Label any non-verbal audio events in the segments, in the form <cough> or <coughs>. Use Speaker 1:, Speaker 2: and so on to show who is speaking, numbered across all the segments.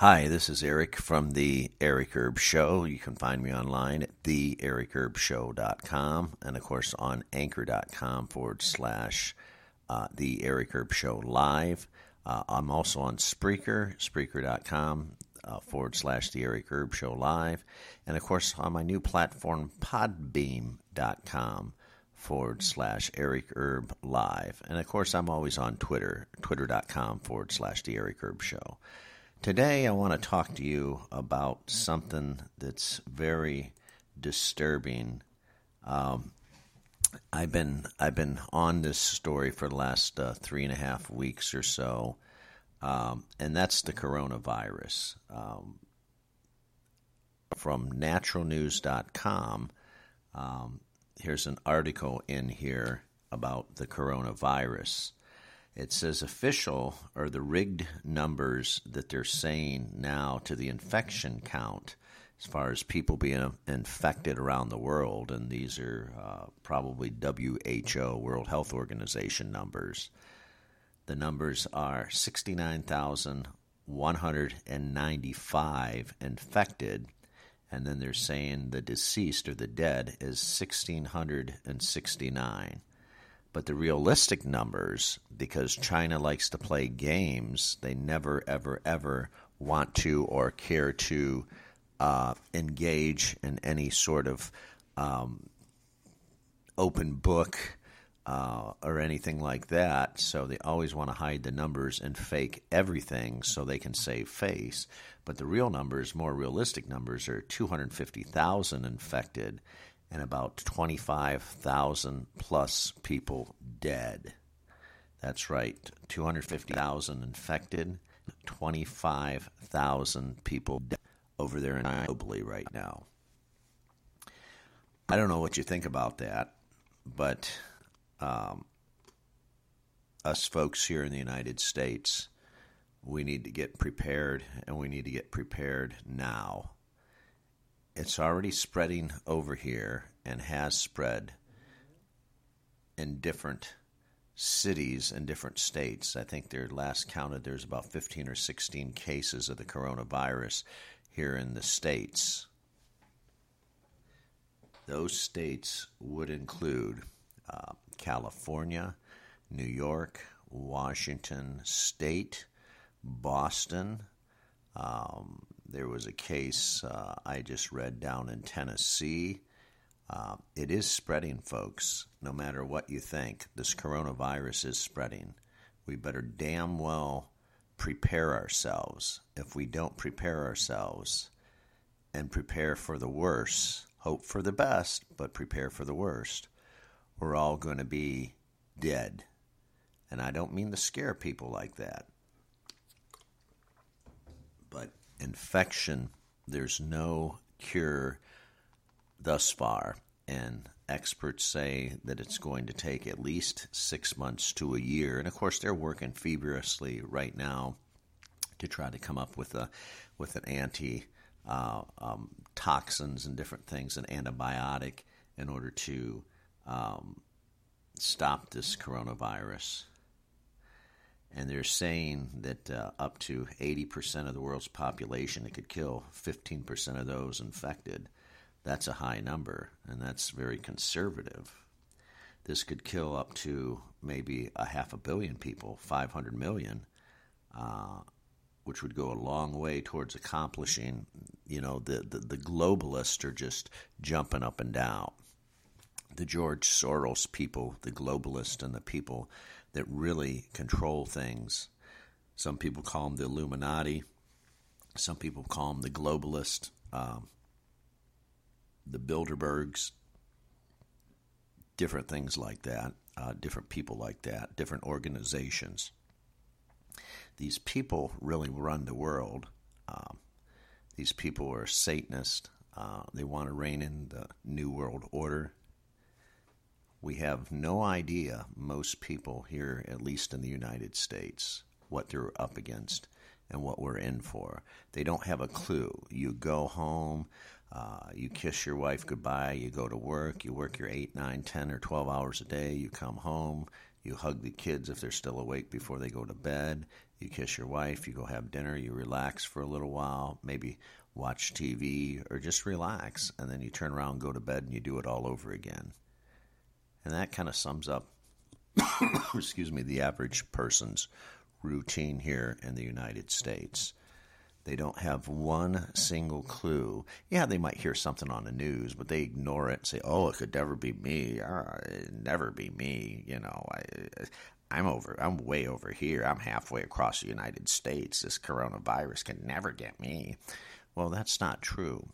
Speaker 1: Hi, this is Eric from the Eric Erb Show. You can find me online at theericerbshow.com and, of course, on anchor.com forward slash uh, the Eric Erb Show live. Uh, I'm also on Spreaker, spreaker.com uh, forward slash the Eric Erb Show live. And, of course, on my new platform, podbean.com forward slash Eric Erb live. And, of course, I'm always on Twitter, twitter.com forward slash the Eric Erb Show. Today, I want to talk to you about something that's very disturbing. Um, I've been I've been on this story for the last uh, three and a half weeks or so, um, and that's the coronavirus. Um, from naturalnews.com, um, here's an article in here about the coronavirus it says official are the rigged numbers that they're saying now to the infection count as far as people being infected around the world, and these are uh, probably WHO, World Health Organization numbers. The numbers are 69,195 infected, and then they're saying the deceased or the dead is 1,669. But the realistic numbers, because China likes to play games, they never, ever, ever want to or care to uh, engage in any sort of um, open book uh, or anything like that. So they always want to hide the numbers and fake everything so they can save face. But the real numbers, more realistic numbers, are 250,000 infected and about 25,000 plus people dead. That's right, 250,000 infected, 25,000 people dead over there in globally right now. I don't know what you think about that, but um, us folks here in the United States, we need to get prepared, and we need to get prepared now it's already spreading over here and has spread in different cities and different states. I think their last counted there's about 15 or 16 cases of the coronavirus here in the states. Those states would include uh, California, New York, Washington State, Boston, um, there was a case uh, I just read down in Tennessee. Uh, it is spreading, folks. No matter what you think, this coronavirus is spreading. We better damn well prepare ourselves. If we don't prepare ourselves and prepare for the worst, hope for the best, but prepare for the worst, we're all going to be dead. And I don't mean to scare people like that. But infection, there's no cure thus far. And experts say that it's going to take at least six months to a year. And of course, they're working feverishly right now to try to come up with a with an anti uh, um, toxins and different things, an antibiotic, in order to um, stop this coronavirus and they're saying that uh, up to 80% of the world's population, it could kill 15% of those infected. That's a high number, and that's very conservative. This could kill up to maybe a half a billion people, 500 million, uh, which would go a long way towards accomplishing, you know, the, the, the globalists are just jumping up and down. The George Soros people, the globalists, and the people that really control things. Some people call them the Illuminati. Some people call them the globalist, um, the Bilderbergs, different things like that, uh, different people like that, different organizations. These people really run the world. Um, these people are Satanists. Uh, they want to reign in the New World Order. We have no idea, most people here, at least in the United States, what they're up against and what we're in for. They don't have a clue. You go home, uh, you kiss your wife goodbye, you go to work, you work your 8, 9, 10, or 12 hours a day, you come home, You hug the kids if they're still awake before they go to bed. You kiss your wife. You go have dinner. You relax for a little while. Maybe watch TV or just relax. And then you turn around, go to bed, and you do it all over again. And that kind of sums up, <coughs> excuse me, the average person's routine here in the United States. They don't have one single clue. Yeah, they might hear something on the news, but they ignore it and say, "Oh, it could never be me. Uh, never be me." You know, I, I'm over. I'm way over here. I'm halfway across the United States. This coronavirus can never get me. Well, that's not true.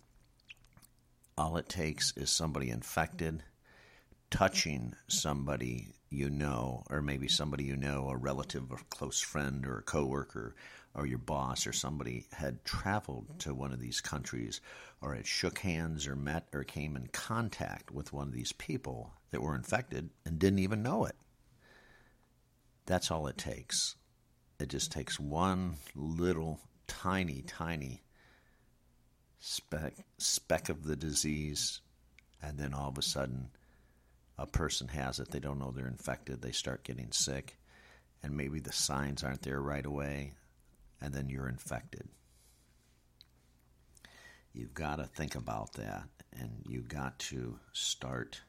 Speaker 1: All it takes is somebody infected touching somebody you know, or maybe somebody you know, a relative or close friend or a coworker or your boss or somebody had traveled to one of these countries or had shook hands or met or came in contact with one of these people that were infected and didn't even know it. That's all it takes. It just takes one little tiny, tiny speck, speck of the disease, and then all of a sudden a person has it. They don't know they're infected. They start getting sick, and maybe the signs aren't there right away and then you're infected. You've got to think about that, and you've got to start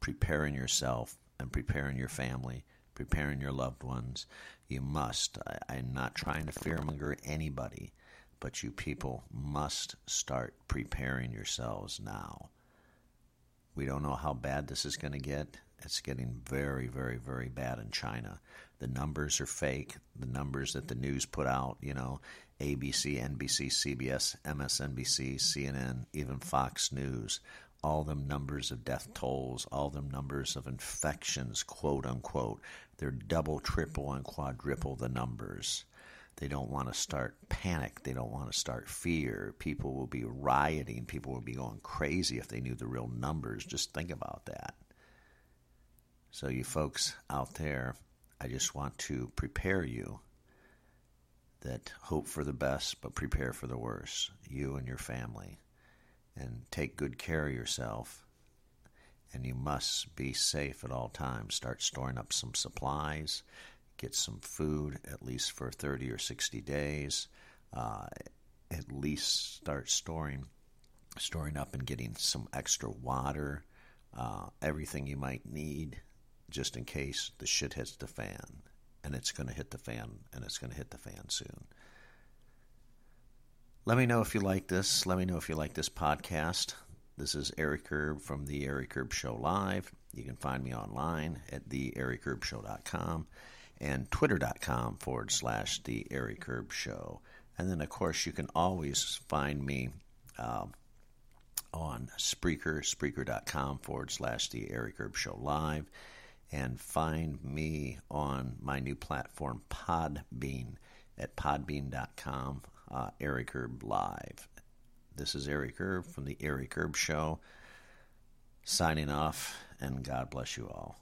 Speaker 1: preparing yourself and preparing your family, preparing your loved ones. You must. I, am not trying to fearmonger anybody, but you people must start preparing yourselves now. We don't know how bad this is going to get. It's getting very, very, very bad in China. The numbers are fake. The numbers that the news put out, you know, ABC, NBC, CBS, MSNBC, CNN, even Fox News, all them numbers of death tolls, all them numbers of infections, quote unquote, they're double, triple, and quadruple the numbers. They don't want to start panic. They don't want to start fear. People will be rioting. People will be going crazy if they knew the real numbers. Just think about that. So, you folks out there, I just want to prepare you that hope for the best, but prepare for the worst, you and your family. And take good care of yourself. And you must be safe at all times. Start storing up some supplies, get some food at least for 30 or 60 days. Uh, at least start storing storing up and getting some extra water, uh, everything you might need just in case the shit hits the fan. And it's going to hit the fan, and it's going to hit the fan soon. Let me know if you like this. Let me know if you like this podcast. This is Eric Erb from The Eric Erb Show Live. You can find me online at theericerbshow.com and twitter.com forward slash The Eric Erb Show. And then, of course, you can always find me uh, on Spreaker, Spreaker.com forward slash The Eric Erb Show Live and find me on my new platform, Podbean, at podbean.com, uh, Eric Erb Live. This is Eric Erb from The Eric Erb Show, signing off, and God bless you all.